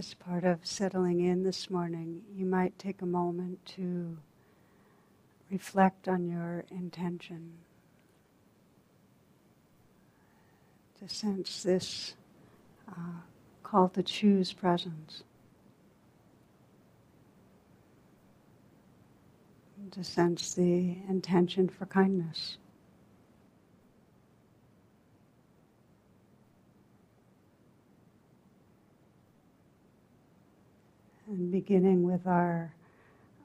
as part of settling in this morning, you might take a moment to reflect on your intention, to sense this uh, call to choose presence, to sense the intention for kindness. And beginning with our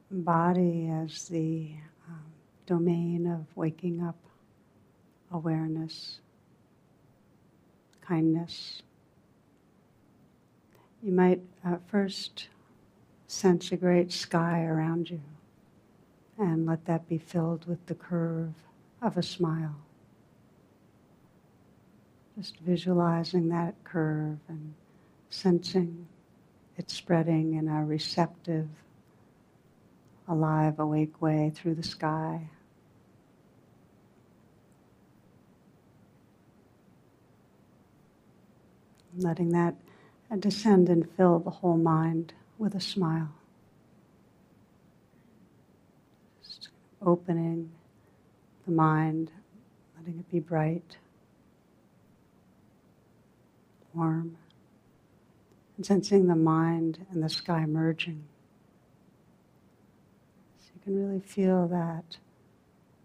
body as the um, domain of waking up awareness, kindness. You might uh, first sense a great sky around you and let that be filled with the curve of a smile. Just visualizing that curve and sensing it's spreading in a receptive, alive, awake way through the sky. Letting that descend and fill the whole mind with a smile. Just opening the mind, letting it be bright, warm and sensing the mind and the sky merging. So you can really feel that,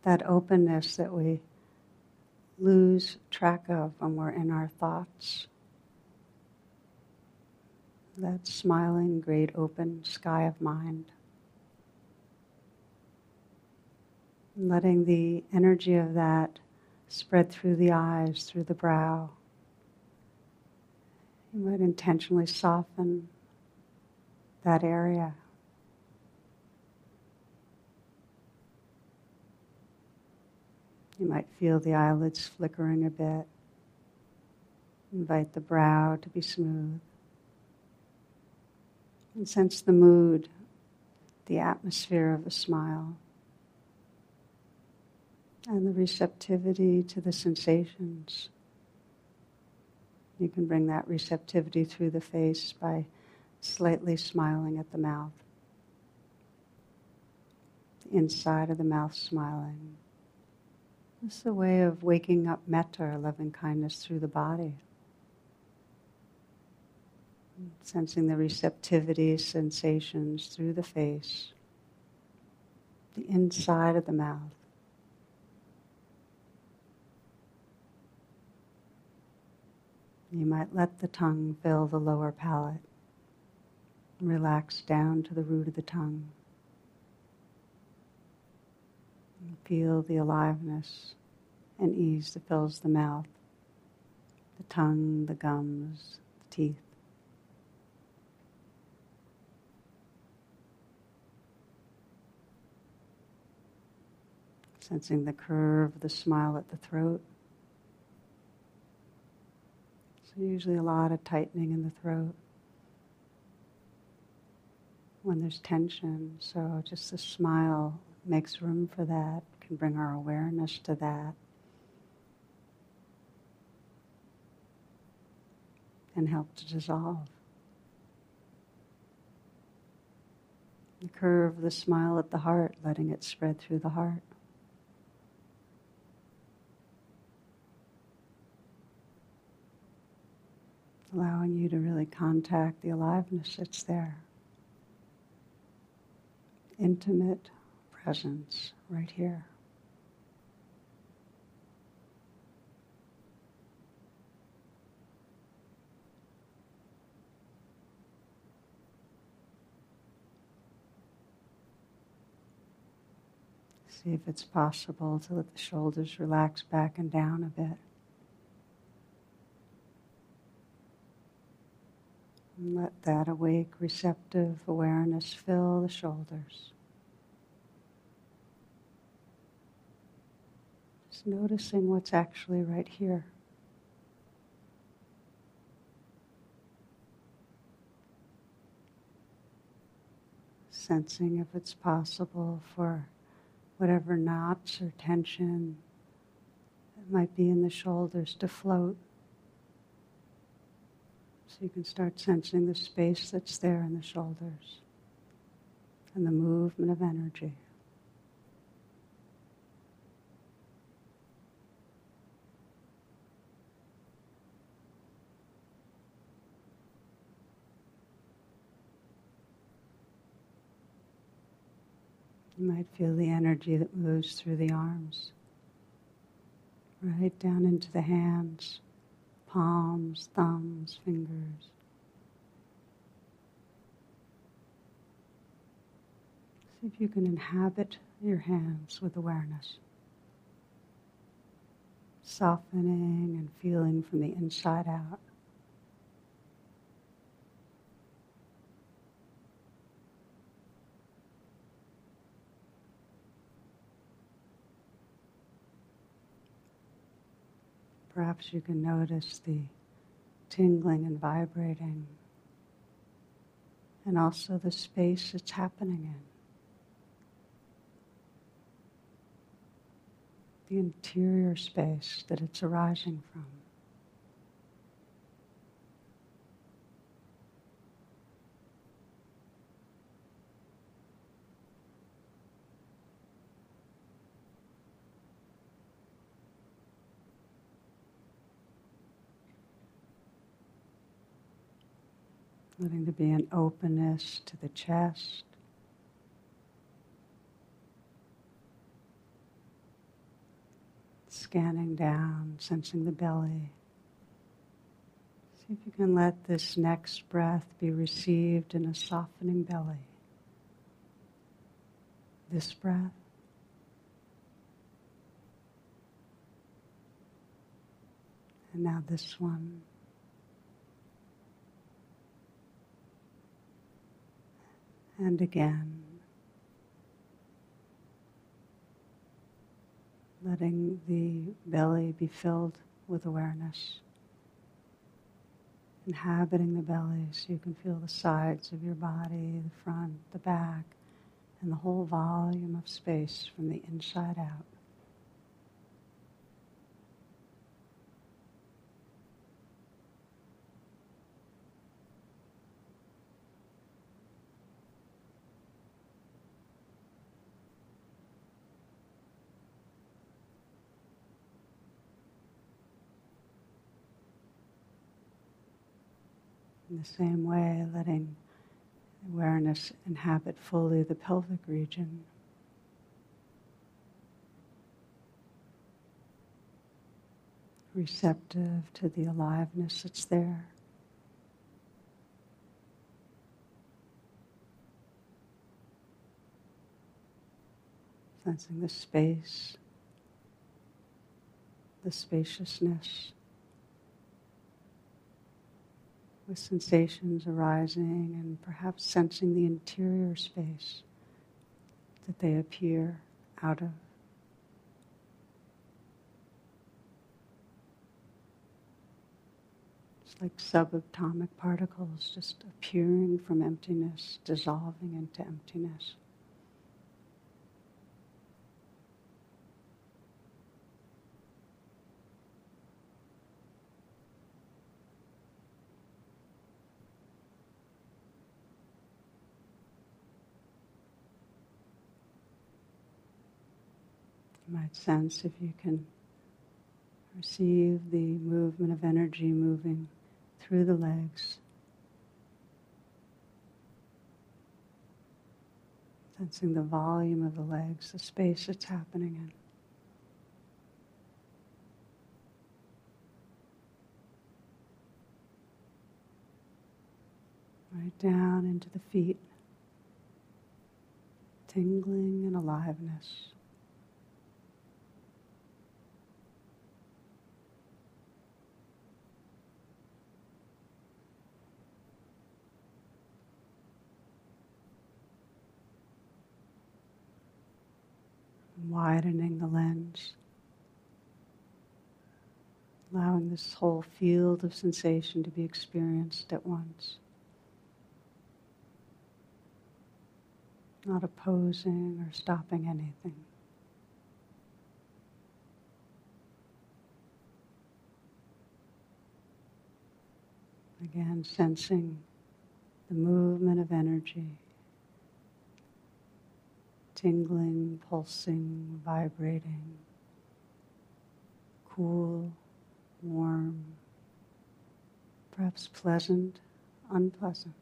that openness that we lose track of when we're in our thoughts. That smiling, great open sky of mind. letting the energy of that spread through the eyes, through the brow, you might intentionally soften that area. You might feel the eyelids flickering a bit. Invite the brow to be smooth. And sense the mood, the atmosphere of a smile, and the receptivity to the sensations. You can bring that receptivity through the face by slightly smiling at the mouth. The inside of the mouth smiling. This is a way of waking up metta, or loving kindness, through the body. Sensing the receptivity, sensations through the face, the inside of the mouth. You might let the tongue fill the lower palate. Relax down to the root of the tongue. And feel the aliveness and ease that fills the mouth, the tongue, the gums, the teeth. Sensing the curve the smile at the throat. So usually a lot of tightening in the throat when there's tension. So just a smile makes room for that, can bring our awareness to that. And help to dissolve. The curve the smile at the heart, letting it spread through the heart. Allowing you to really contact the aliveness that's there. Intimate presence right here. See if it's possible to let the shoulders relax back and down a bit. And let that awake, receptive awareness fill the shoulders. Just noticing what's actually right here. Sensing if it's possible for whatever knots or tension that might be in the shoulders to float. You can start sensing the space that's there in the shoulders and the movement of energy. You might feel the energy that moves through the arms, right down into the hands, palms, thumbs, fingers. See if you can inhabit your hands with awareness, softening and feeling from the inside out. Perhaps you can notice the tingling and vibrating, and also the space it's happening in. The interior space that it's arising from. Letting there be an openness to the chest. Scanning down, sensing the belly. See if you can let this next breath be received in a softening belly. This breath. And now this one. And again. Letting the belly be filled with awareness. Inhabiting the belly so you can feel the sides of your body, the front, the back, and the whole volume of space from the inside out. In the same way, letting awareness inhabit fully the pelvic region. Receptive to the aliveness that's there. Sensing the space, the spaciousness. With sensations arising and perhaps sensing the interior space that they appear out of. It's like subatomic particles just appearing from emptiness, dissolving into emptiness. You might sense if you can receive the movement of energy moving through the legs. Sensing the volume of the legs, the space it's happening in. Right down into the feet, tingling and aliveness. Widening the lens, allowing this whole field of sensation to be experienced at once. Not opposing or stopping anything. Again, sensing the movement of energy, tingling, pulsing, vibrating, cool, warm, perhaps pleasant, unpleasant.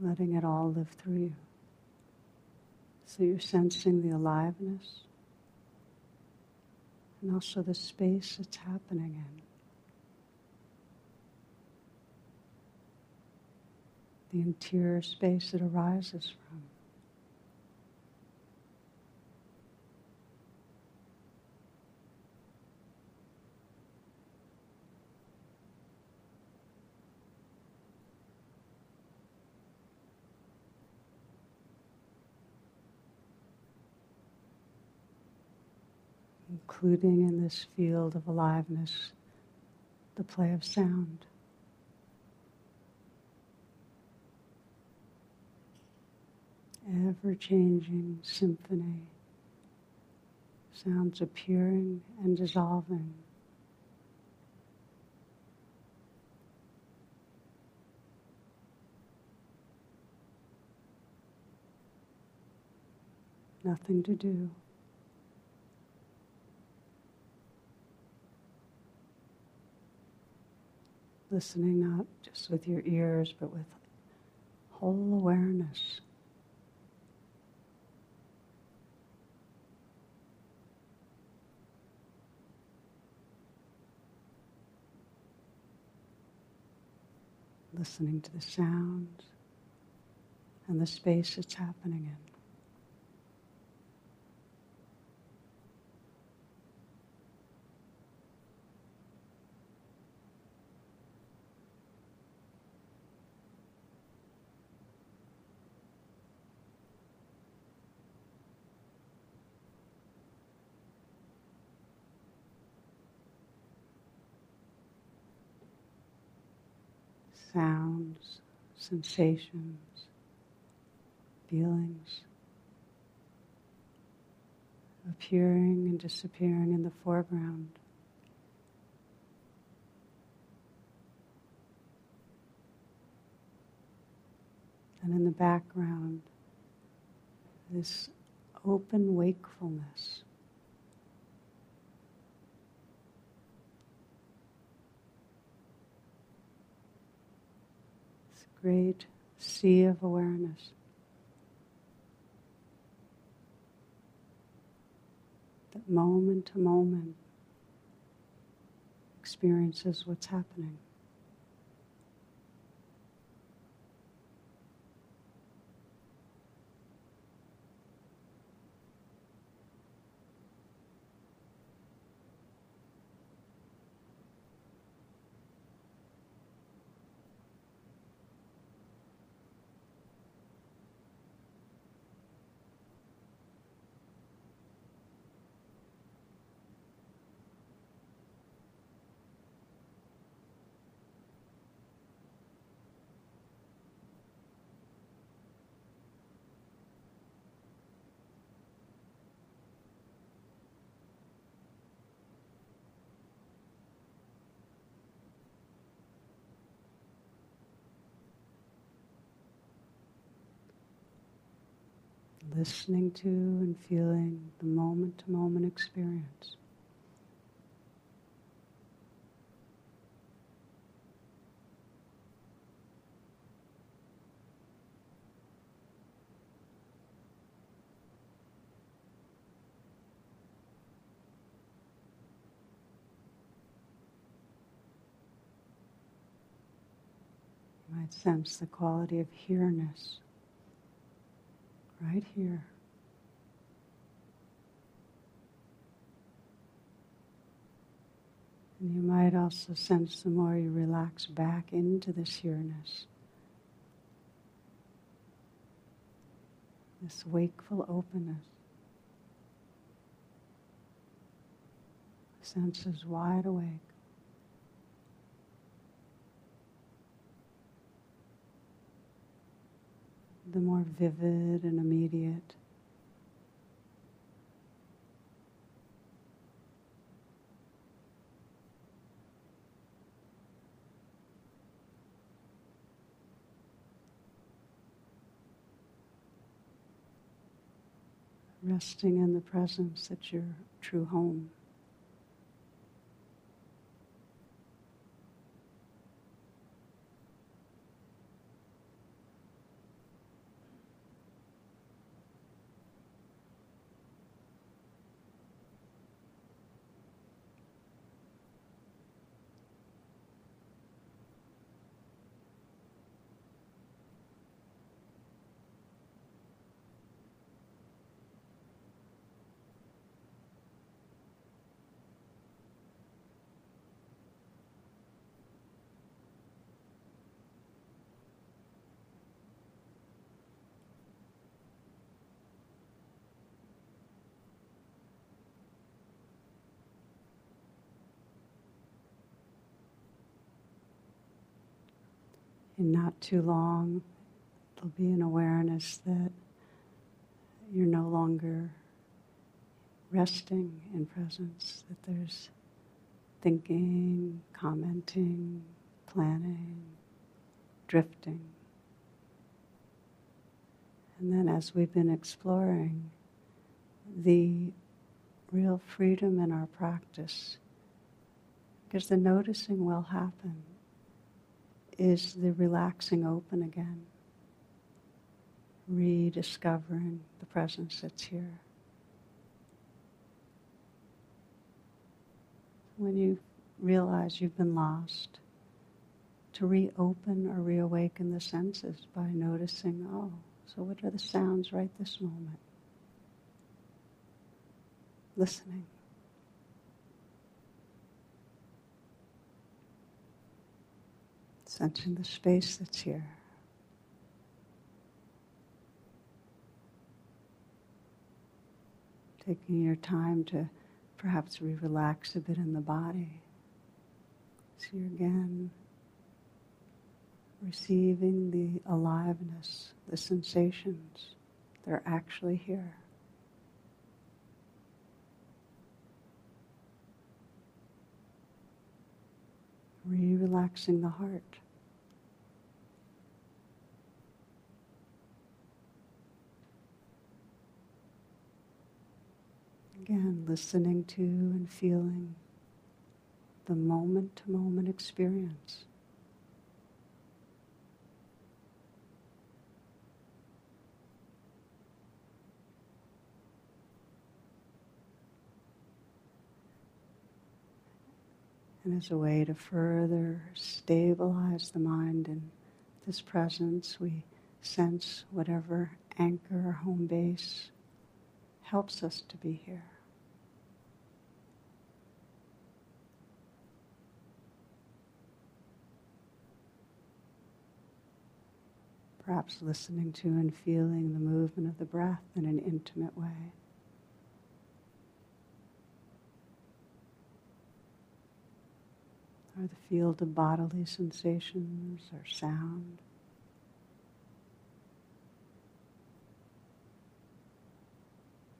Letting it all live through you. So you're sensing the aliveness and also the space it's happening in. the interior space it arises from. Including in this field of aliveness the play of sound. ever changing symphony, sounds appearing and dissolving. Nothing to do. Listening not just with your ears, but with whole awareness. listening to the sounds and the space it's happening in. Sounds, sensations, feelings appearing and disappearing in the foreground. And in the background, this open wakefulness. Great sea of awareness. That moment to moment experiences what's happening. Listening to and feeling the moment to moment experience. You might sense the quality of here-ness right here. And you might also sense the more you relax back into this here-ness, this wakeful openness. senses wide awake. The more vivid and immediate resting in the presence that's your true home. In not too long, there'll be an awareness that you're no longer resting in presence, that there's thinking, commenting, planning, drifting. And then, as we've been exploring, the real freedom in our practice, because the noticing will happen is the relaxing open again, rediscovering the presence that's here. When you realize you've been lost, to reopen or reawaken the senses by noticing, oh, so what are the sounds right this moment? Listening. Sensing the space that's here. Taking your time to perhaps re relax a bit in the body. So you're again receiving the aliveness, the sensations. They're actually here. Re relaxing the heart. Again, listening to and feeling the moment to moment experience. And as a way to further stabilize the mind in this presence, we sense whatever anchor or home base helps us to be here. Perhaps listening to and feeling the movement of the breath in an intimate way. Or the field of bodily sensations or sound.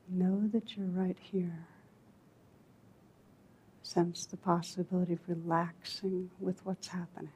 Know that you're right here. Sense the possibility of relaxing with what's happening.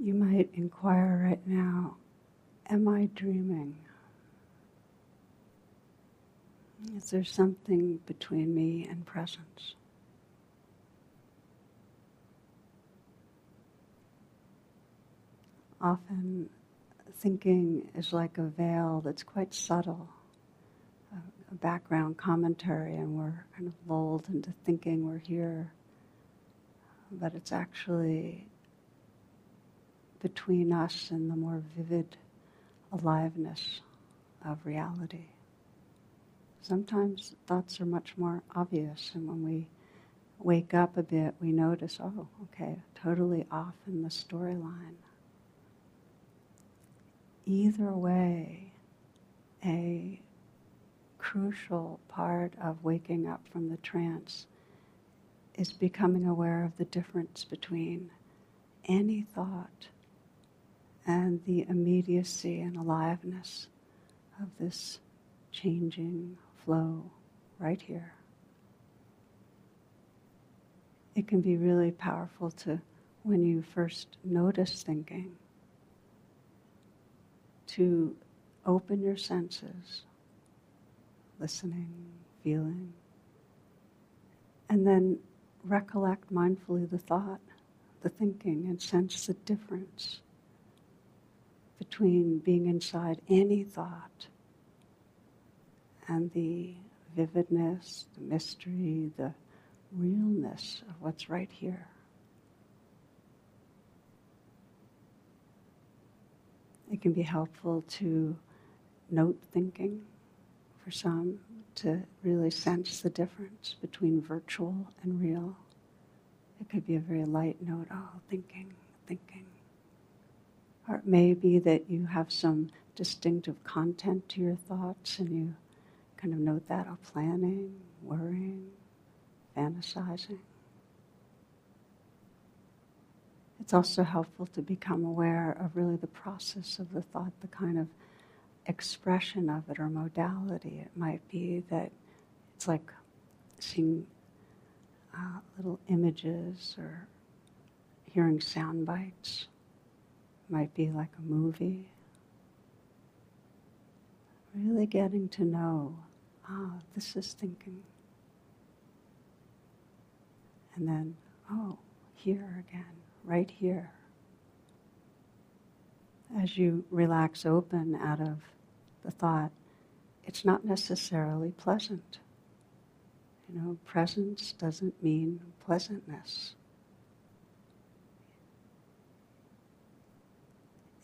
You might inquire right now Am I dreaming? Is there something between me and presence? Often thinking is like a veil that's quite subtle, a, background commentary, and we're kind of lulled into thinking we're here. But it's actually between us and the more vivid aliveness of reality. Sometimes thoughts are much more obvious, and when we wake up a bit, we notice, oh, okay, totally off in the storyline. Either way, a crucial part of waking up from the trance is becoming aware of the difference between any thought and the immediacy and aliveness of this changing flow right here. It can be really powerful to, when you first notice thinking, to open your senses, listening, feeling, and then recollect mindfully the thought, the thinking, and sense the difference between being inside any thought and the vividness, the mystery, the realness of what's right here. It can be helpful to note thinking for some to really sense the difference between virtual and real. It could be a very light note, oh, thinking, thinking. Or it may be that you have some distinctive content to your thoughts and you kind of note that, or planning, worrying, fantasizing. It's also helpful to become aware of really the process of the thought, the kind of expression of it or modality. It might be that it's like seeing uh, little images or hearing sound bites might be like a movie. Really getting to know, ah, this is thinking. And then, oh, here again, right here. As you relax open out of the thought, it's not necessarily pleasant. You know, presence doesn't mean pleasantness.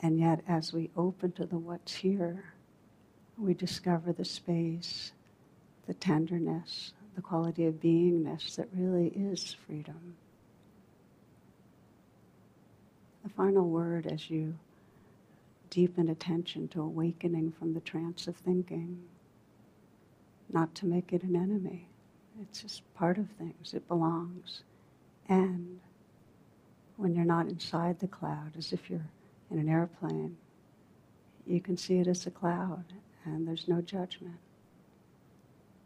And yet, as we open to the what's here, we discover the space, the tenderness, the quality of beingness that really is freedom. The final word as you deepen attention to awakening from the trance of thinking, not to make it an enemy. It's just part of things, it belongs. And when you're not inside the cloud, as if you're in an airplane, you can see it as a cloud and there's no judgment.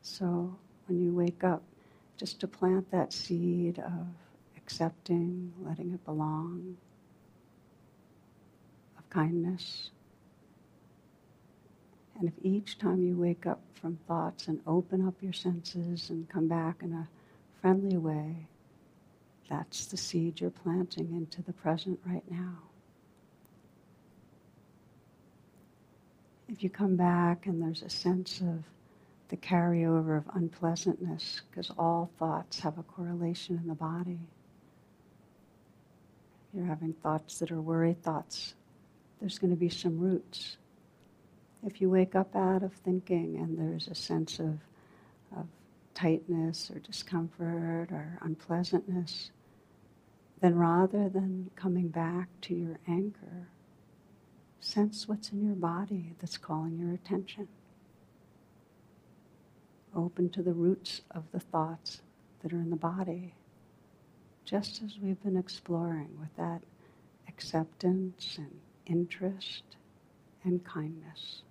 So when you wake up, just to plant that seed of accepting, letting it belong, of kindness. And if each time you wake up from thoughts and open up your senses and come back in a friendly way, that's the seed you're planting into the present right now. If you come back and there's a sense of the carryover of unpleasantness, because all thoughts have a correlation in the body. You're having thoughts that are worry thoughts. There's going to be some roots. If you wake up out of thinking and there's a sense of, of tightness or discomfort or unpleasantness, then rather than coming back to your anchor, Sense what's in your body that's calling your attention. Open to the roots of the thoughts that are in the body, just as we've been exploring with that acceptance and interest and kindness.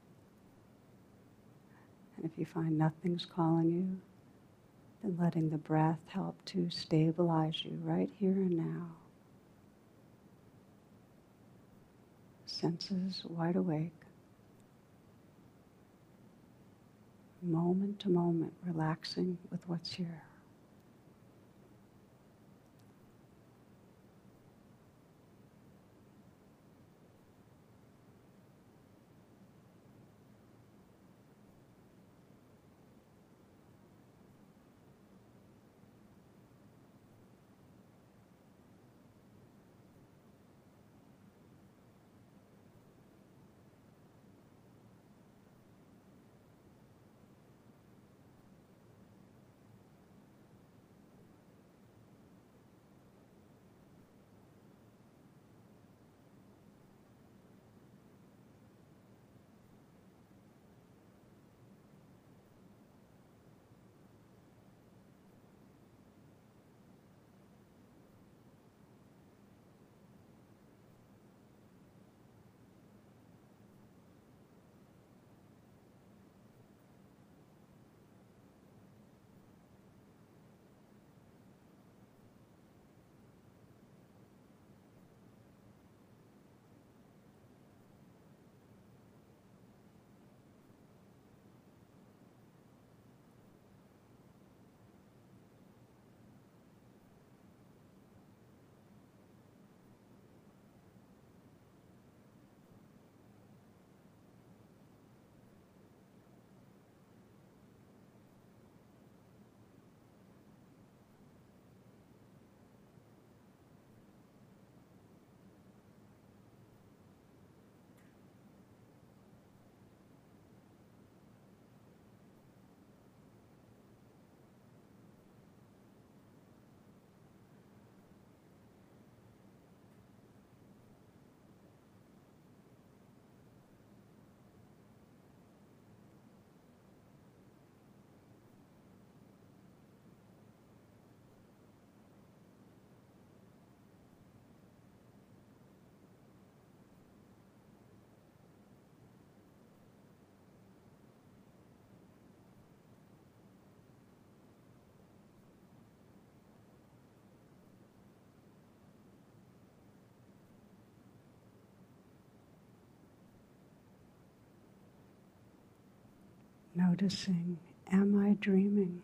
And if you find nothing's calling you, then letting the breath help to stabilize you right here and now. Senses wide awake, moment to moment, relaxing with what's here. Noticing, am I dreaming?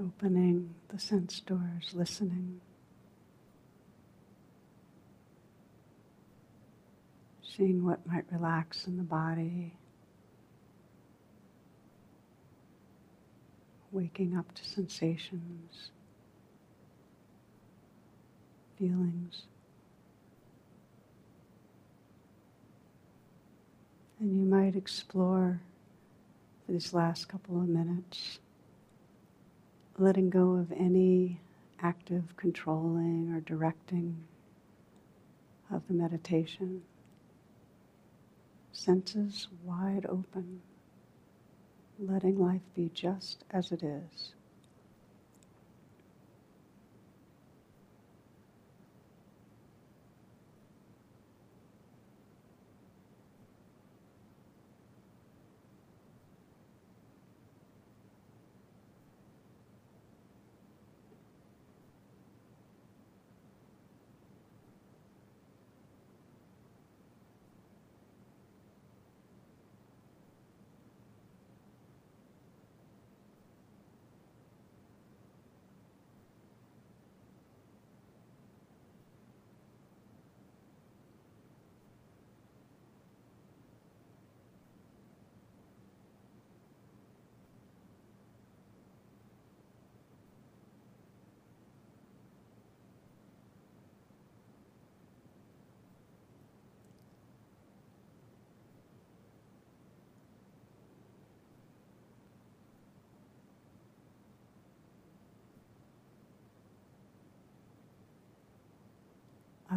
Opening the sense doors, listening. Seeing what might relax in the body. Waking up to sensations, feelings. And you might explore for these last couple of minutes, letting go of any active controlling or directing of the meditation. Senses wide open, letting life be just as it is.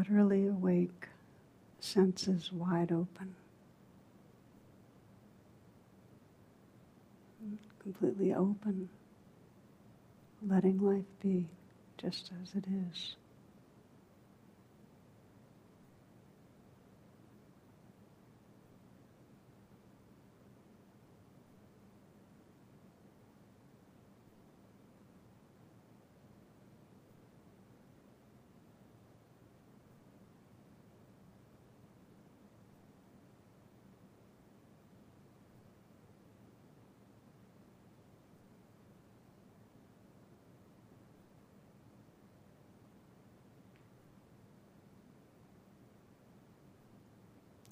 Utterly awake, senses wide open. Completely open, letting life be just as it is.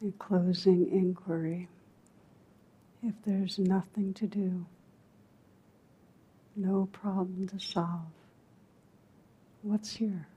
A closing inquiry. If there's nothing to do, no problem to solve, what's here?